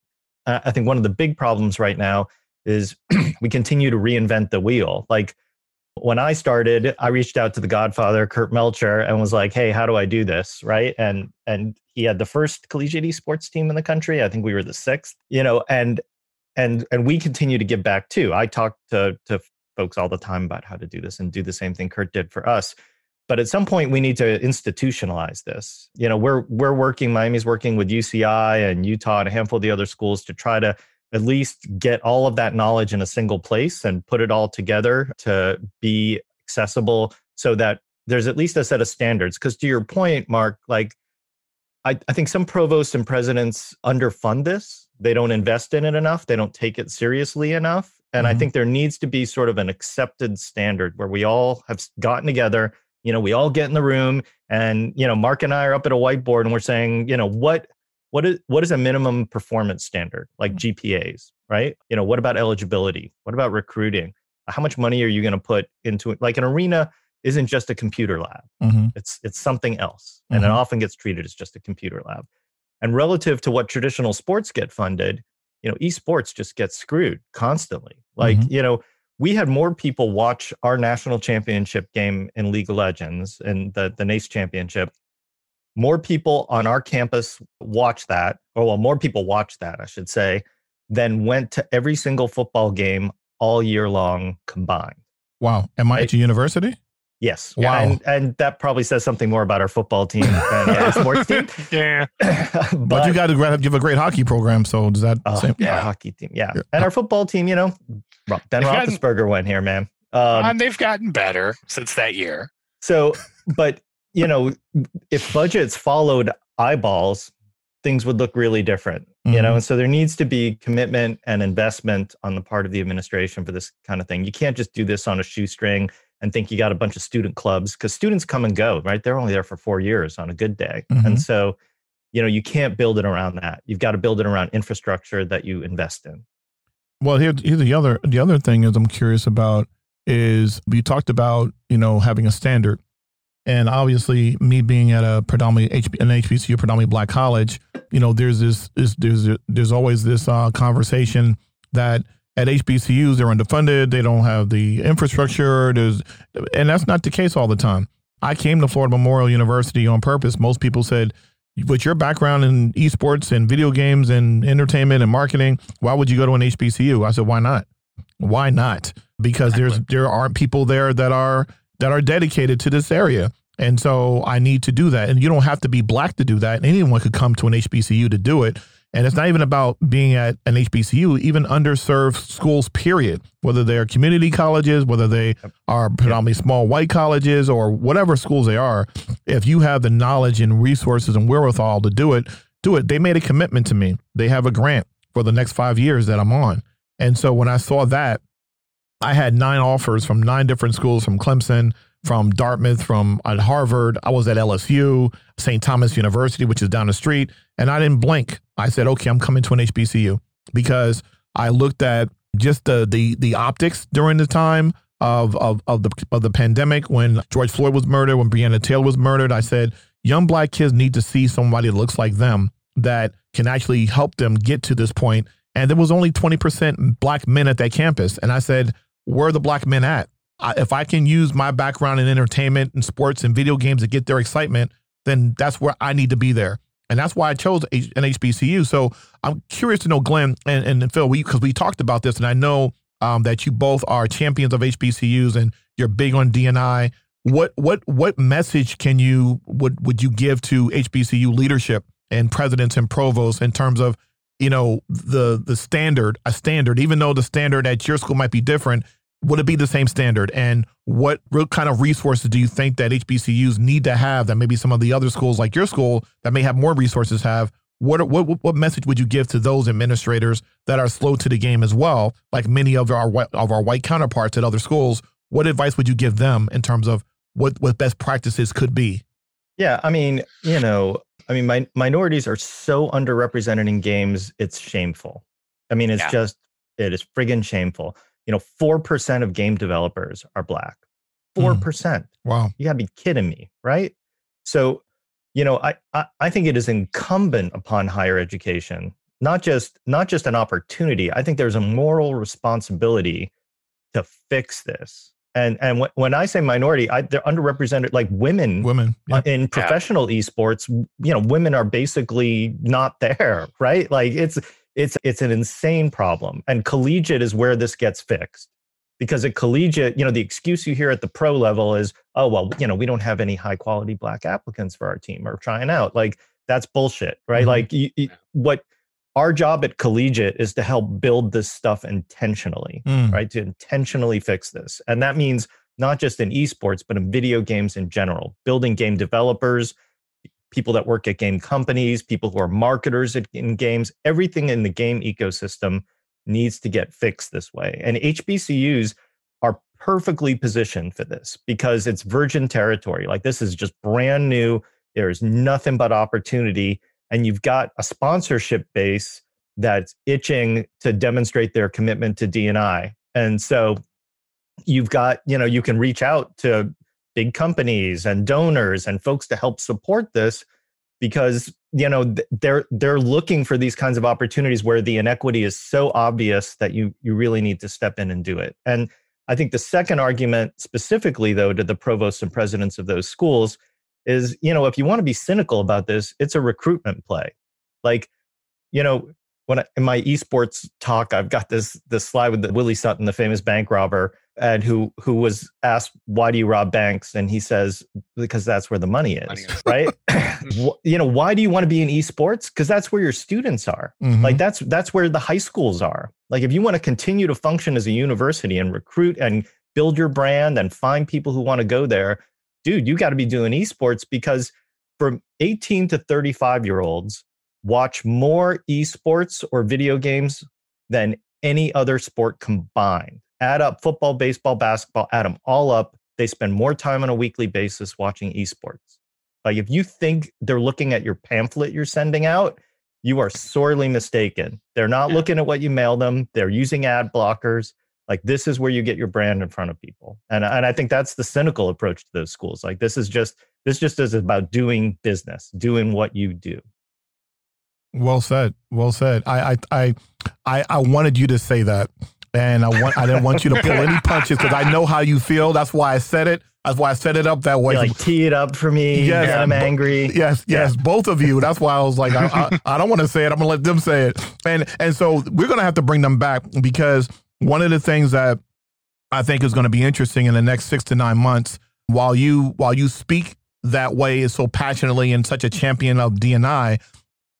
Uh, I think one of the big problems right now is we continue to reinvent the wheel. Like when I started, I reached out to the Godfather, Kurt Melcher, and was like, "Hey, how do I do this?" Right? And and he had the first collegiate esports team in the country. I think we were the sixth. You know, and and and we continue to give back too. I talk to to folks all the time about how to do this and do the same thing Kurt did for us. But at some point, we need to institutionalize this. You know, we're we're working. Miami's working with UCI and Utah and a handful of the other schools to try to at least get all of that knowledge in a single place and put it all together to be accessible, so that there's at least a set of standards. Because to your point, Mark, like I, I think some provosts and presidents underfund this. They don't invest in it enough. They don't take it seriously enough. And mm-hmm. i think there needs to be sort of an accepted standard where we all have gotten together you know we all get in the room and you know mark and i are up at a whiteboard and we're saying you know what what is what is a minimum performance standard? Like mm-hmm. gpas right? You know what about eligibility? What about recruiting? How much money are you going to put into it? Like an arena isn't just a computer lab mm-hmm. it's it's something else and it mm-hmm. often gets treated as just a computer lab and relative to what traditional sports get funded, you know, esports just gets screwed constantly. Like, mm-hmm. you know, we had more people watch our national championship game in League of Legends and the, the NACE championship. More people on our campus watch that, or well, more people watch that, I should say, than went to every single football game all year long combined. Wow. Am I at your university? Yes. Wow. And, and that probably says something more about our football team than our sports team. yeah. But, but, you got to give a great hockey program. So does that? oh, same? yeah, Yeah. hockey team. Yeah. Yeah. And our football team, you know, Ro- Ben They've gotten- Roethlisberger went here, man. Um, and they've gotten better since that year. So, but you know, if budgets followed eyeballs, things would look really different. You know, Mhm. and so there needs to be commitment and investment on the part of the administration for this kind of thing. You can't just do this on a shoestring and think you got a bunch of student clubs because students come and go, right? They're only there for four years on a good day, Mhm. and so you know you can't build it around that. You've got to build it around infrastructure that you invest in. Well, here, here's the other the other thing is I'm curious about is we talked about you know having a standard, and obviously me being at a predominantly HB, an HBCU predominantly black college, you know there's this, this there's there's always this uh, conversation that at HBCUs they're underfunded, they don't have the infrastructure, there's and that's not the case all the time. I came to Florida Memorial University on purpose. Most people said, with your background in esports and video games and entertainment and marketing, why would you go to an HBCU? I said, why not? Why not? Because there's there aren't people there that are that are dedicated to this area. And so I need to do that. And you don't have to be black to do that. Anyone could come to an HBCU to do it. And it's not even about being at an HBCU, even underserved schools, period, whether they're community colleges, whether they are predominantly small white colleges or whatever schools they are. If you have the knowledge and resources and wherewithal to do it, do it. They made a commitment to me. They have a grant for the next five years that I'm on. And so when I saw that, I had nine offers from nine different schools from Clemson, from Dartmouth, from at Harvard. I was at LSU, St. Thomas University, which is down the street. And I didn't blink. I said, okay, I'm coming to an HBCU because I looked at just the the the optics during the time of of of the of the pandemic when George Floyd was murdered, when Breonna Taylor was murdered. I said, young black kids need to see somebody that looks like them that can actually help them get to this point. And there was only 20% black men at that campus. And I said, where are the black men at? If I can use my background in entertainment and sports and video games to get their excitement, then that's where I need to be there. And that's why I chose an HBCU. So I'm curious to know, Glenn and, and Phil, because we, talked about this, and I know um, that you both are champions of HBCUs and you're big on DNI. What what what message can you would would you give to HBCU leadership and presidents and provosts in terms of you know the the standard a standard even though the standard at your school might be different would it be the same standard and what real kind of resources do you think that hbcus need to have that maybe some of the other schools like your school that may have more resources have what what what message would you give to those administrators that are slow to the game as well like many of our white of our white counterparts at other schools what advice would you give them in terms of what what best practices could be Yeah, I mean, you know, I mean, my, minorities are so underrepresented in games, it's shameful. I mean, it's Yeah. just, it is friggin' shameful. You know, 4% of game developers are black. 4%. wow You gotta be kidding me, right? So, you know, I, I, I think it is incumbent upon higher education, not just not just an opportunity. I think there's a moral responsibility to fix this. And and when, when I say minority, I, they're underrepresented, like women women yeah. uh, in professional esports you know women are basically not there right like it's it's it's an insane problem and collegiate is where this gets fixed because at collegiate you know the excuse you hear at the pro level is oh well you know we don't have any high quality black applicants for our team or trying out like that's bullshit right Mhm. like you, you- what our job at collegiate is to help build this stuff intentionally Mm. right? To intentionally fix this. And that means not just in esports, but in video games in general, building game developers, people that work at game companies, people who are marketers in games, everything in the game ecosystem needs to get fixed this way. And HBCUs are perfectly positioned for this because it's virgin territory. Like this is just brand new. There's nothing but opportunity. And you've got a sponsorship base that's itching to demonstrate their commitment to DNI. And so you've got, you know, you can reach out to big companies and donors and folks to help support this because, you know, they're they're looking for these kinds of opportunities where the inequity is so obvious that you you really need to step in and do it. And I think the second argument specifically though to the provosts and presidents of those schools is, you know, if you want to be cynical about this, it's a recruitment play. Like, you know, when I, in my esports talk, I've got this this slide with the Willie Sutton, the famous bank robber, and who who was asked why do you rob banks? And he says because that's where the money is, money is. right? You know why do you want to be in esports? Because that's where your students are. Mm-hmm. like that's that's where the high schools are. Like if you want to continue to function as a university and recruit and build your brand and find people who want to go there dude you got to be doing esports because from 18 to 35 year olds watch more esports or video games than any other sport combined add up football, baseball, basketball, add them all up. They spend more time on a weekly basis watching esports. Like if you think they're looking at your pamphlet you're sending out, you are sorely mistaken. They're not yeah. looking at what you mail them. They're using ad blockers. Like this is where you get your brand in front of people. And and I think that's the cynical approach to those schools. Like this is just this just is about doing business, doing what you do. Well said. Well said. I I I I wanted you to say that and I want I didn't want you to pull any punches because I know how you feel. That's why I said it. That's why I set it up that way. You like tee it up for me. Yes, I'm angry. Yes, yes, yeah. both of you. That's why I was like, I, I, I don't want to say it. I'm gonna let them say it. And and so we're gonna have to bring them back because one of the things that I think is going to be interesting in the next six to nine months, while you while you speak that way is so passionately and such a champion of DNI,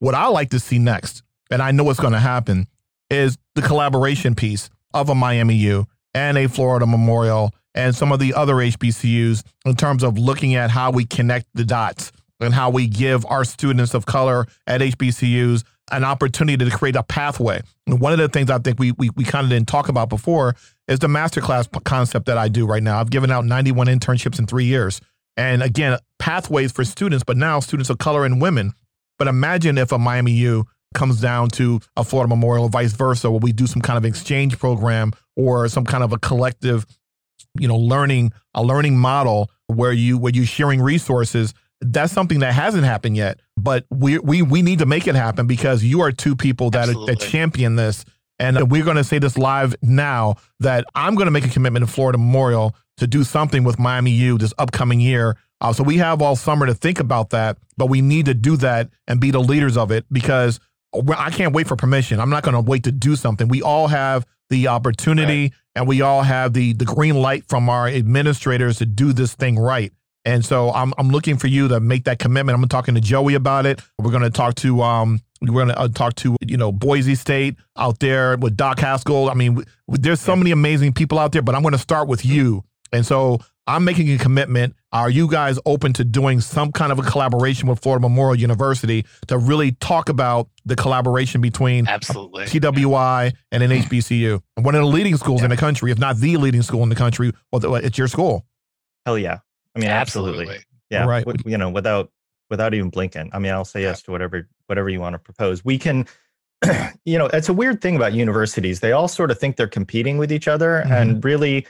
what I like to see next, and I know what's going to happen, is the collaboration piece of a Miami U and a Florida Memorial and some of the other HBCUs in terms of looking at how we connect the dots and how we give our students of color at HBCUs an opportunity to create a pathway. And one of the things I think we, we, we kind of didn't talk about before is the masterclass concept that I do right now. I've given out 91 internships in three years. And again, pathways for students, but now students of color and women. But imagine if a Miami U comes down to a Florida Memorial, vice versa, where we do some kind of exchange program or some kind of a collective, you know, learning a learning model where you where you sharing resources. That's something that hasn't happened yet, but we we we need to make it happen because you are two people that, that champion this, and we're going to say this live now that I'm going to make a commitment to Florida Memorial to do something with Miami U this upcoming year. Uh, so we have all summer to think about that, but we need to do that and be the leaders of it because I can't wait for permission. I'm not going to wait to do something. We all have the opportunity right. and we all have the the green light from our administrators to do this thing right. And so I'm I'm looking for you to make that commitment. I'm talking to Joey about it. We're going to talk to um we're going to uh, talk to you know Boise State out there with Doc Haskell. I mean, there's so many amazing people out there, but I'm going to start with you. And so I'm making a commitment. Are you guys open to doing some kind of a collaboration with Florida Memorial University to really talk about the collaboration between absolutely PWI yeah. and an HBCU, one of the leading schools yeah. in the country, if not the leading school in the country? Well, it's your school. Hell yeah! I mean, absolutely. absolutely. Yeah, right. you know, without without even blinking. I mean, I'll say yes to whatever whatever you want to propose. We can. you know, it's a weird thing about universities. They all sort of think they're competing with each other, mm-hmm. and really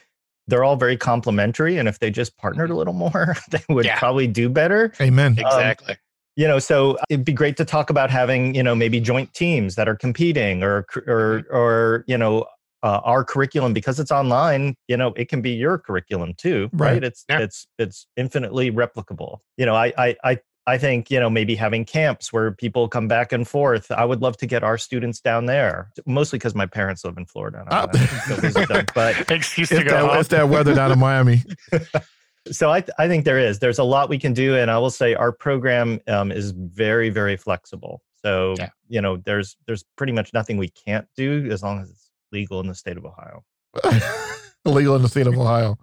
they're all very complementary. And if they just partnered a mm-hmm. little more, they would yeah. probably do better. Amen. Um, exactly. you know, so it'd be great to talk about having, you know, maybe joint teams that are competing or, or, mm-hmm. or, you know, uh, our curriculum because it's online you know it can be your curriculum too right, right? it's yeah. it's it's infinitely replicable you know I, I i I think, you know, maybe having camps where people come back and forth. I would love to get our students down there, mostly because my parents live in Florida. Oh. them, but excuse to go. That, it's that weather down in Miami. so I, I think there is. There's a lot we can do, and I will say our program um, is very, very flexible. So yeah. you know, there's there's pretty much nothing we can't do as long as it's legal in the state of Ohio. legal in the state of Ohio.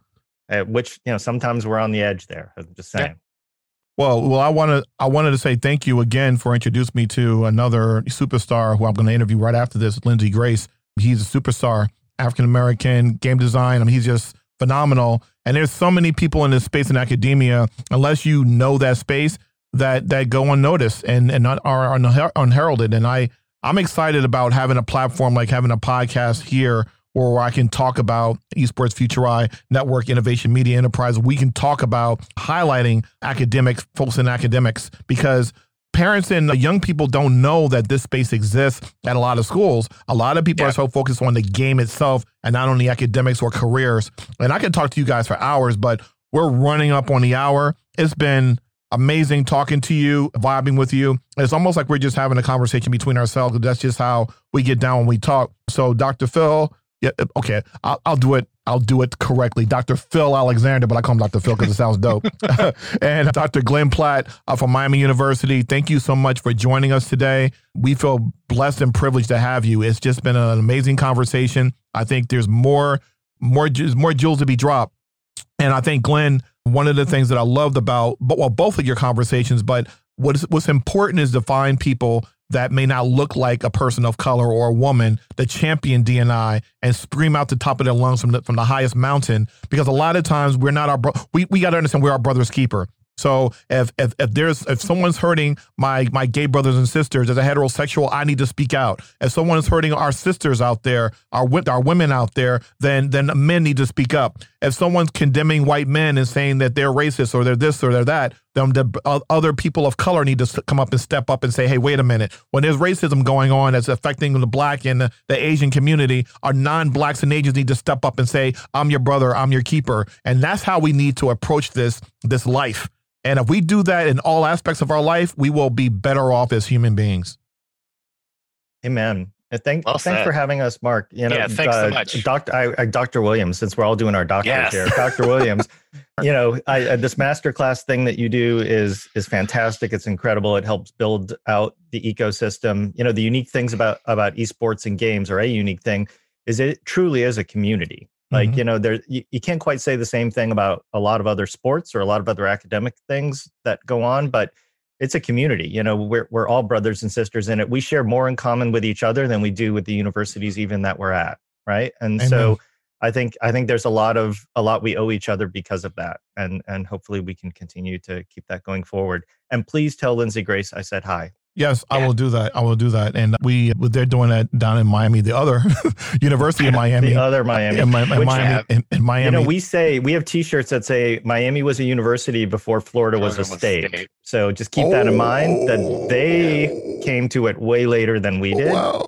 Uh, which you know sometimes we're on the edge there. I'm just saying. Yeah. Well, well, I wanted I wanted to say thank you again for introducing me to another superstar who I'm going to interview right after this, Lindsay Grace. He's a superstar, African American game design. I mean, he's just phenomenal. And there's so many people in this space in academia, unless you know that space, that that go unnoticed and and are unheralded. And I I'm excited about having a platform like having a podcast here where I can talk about Esports Future Eye Network Innovation Media Enterprise. We can talk about highlighting academics, folks in academics, because parents and young people don't know that this space exists at a lot of schools. A lot of people yeah. are so focused on the game itself and not on the academics or careers. And I can talk to you guys for hours, but we're running up on the hour. It's been amazing talking to you, vibing with you. It's almost like we're just having a conversation between ourselves. That's just how we get down when we talk. So, Dr. Phil, Yeah, uh, okay. I'll, I'll do it. I'll do it correctly. Dr. Phil Alexander, but I call him Dr. Phil because it sounds dope. and Dr. Glenn Platt uh, from Miami University. Thank you so much for joining us today. We feel blessed and privileged to have you. It's just been an amazing conversation. I think there's more, more, more jewels to be dropped. And I think Glenn, one of the things that I loved about, well, both of your conversations, but what's what's important is to find people that may not look like a person of color or a woman that champion DNI and scream out the top of their lungs from the, from the highest mountain. Because a lot of times we're not our bro- we we got to understand we're our brother's keeper. So if, if if there's if someone's hurting my my gay brothers and sisters as a heterosexual, I need to speak out. If someone is hurting our sisters out there, our our women out there, then then men need to speak up. If someone's condemning white men and saying that they're racist or they're this or they're that, then the other people of color need to come up and step up and say, hey, wait a minute. When there's racism going on that's affecting the black and the, Asian community, our non-blacks and Asians need to step up and say, I'm your brother, I'm your keeper, and that's how we need to approach this this life and if we do that in all aspects of our life, we will be better off as human beings. Amen. Thank, well thanks for having us, Mark. You know, yeah, thanks uh, so much, Doctor. I, I, Dr. Williams. Since we're all doing our doctors yes. here, Dr. Williams. you know, I, this masterclass thing that you do is is fantastic. It's incredible. It helps build out the ecosystem. You know, the unique things about about esports and games, or a unique thing, is it truly is a community. Like, mm-hmm. you know, there you, you can't quite say the same thing about a lot of other sports or a lot of other academic things that go on, but it's a community. You know, we're we're all brothers and sisters in it. We share more in common with each other than we do with the universities even that we're at, right? And Amen. so I think I think there's a lot of a lot we owe each other because of that, and and hopefully we can continue to keep that going forward. And please tell Lindsay Grace I said hi. Yes, yeah. I will do that. I will do that. And we they're doing that down in Miami, the other University of Miami, the other Miami, in, in Miami, in, in, Miami. You know, we say we have T-shirts that say Miami was a university before Florida, Florida was a state. state. So just keep oh. that in mind that they oh. came to it way later than we did. Wow.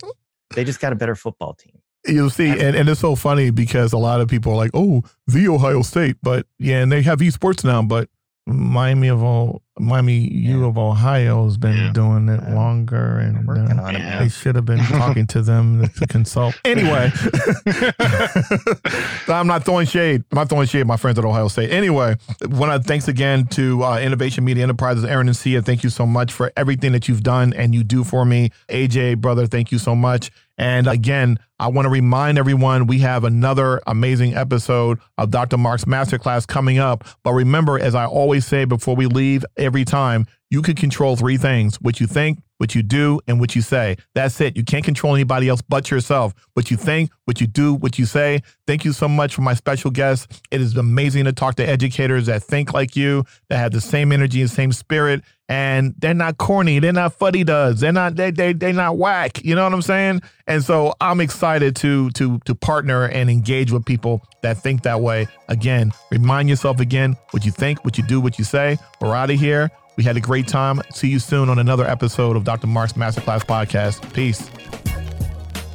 They just got a better football team. You'll see, and, and it's so funny because a lot of people are like, "Oh, the Ohio State," but yeah, and they have esports now, but Miami of all Miami yeah. U of Ohio has been yeah. doing it yeah. longer, and uh, it, they should have been talking to them to consult. Anyway, I'm not throwing shade. I'm not throwing shade. My friends at Ohio State. Anyway, when I thanks again to uh, Innovation Media Enterprises, Aaron and Sia. Thank you so much for everything that you've done and you do for me. AJ, brother, thank you so much. And again, I want to remind everyone we have another amazing episode of Dr. Mark's Masterclass coming up. But remember, as I always say before we leave every time, you can control three things what you think, what you do, and what you say. That's it. You can't control anybody else but yourself. What you think, what you do, what you say. Thank you so much for my special guest. It is amazing to talk to educators that think like you, that have the same energy and same spirit, and they're not corny. They're not fuddy duds. They're not they they they're not whack. You know what I'm saying? And so I'm excited to to to partner and engage with people that think that way. Again, remind yourself again what you think, what you do, what you say. We're out of here. We had a great time. See you soon on another episode of Dr. Mark's Masterclass podcast. Peace.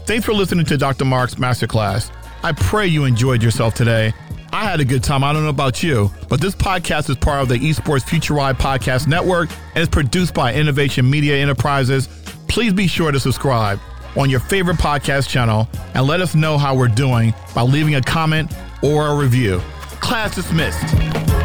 Thanks for listening to Dr. Mark's Masterclass. I pray you enjoyed yourself today. I had a good time. I don't know about you, but this podcast is part of the Esports Future Podcast Network and is produced by Innovation Media Enterprises. Please be sure to subscribe on your favorite podcast channel and let us know how we're doing by leaving a comment or a review. Class dismissed.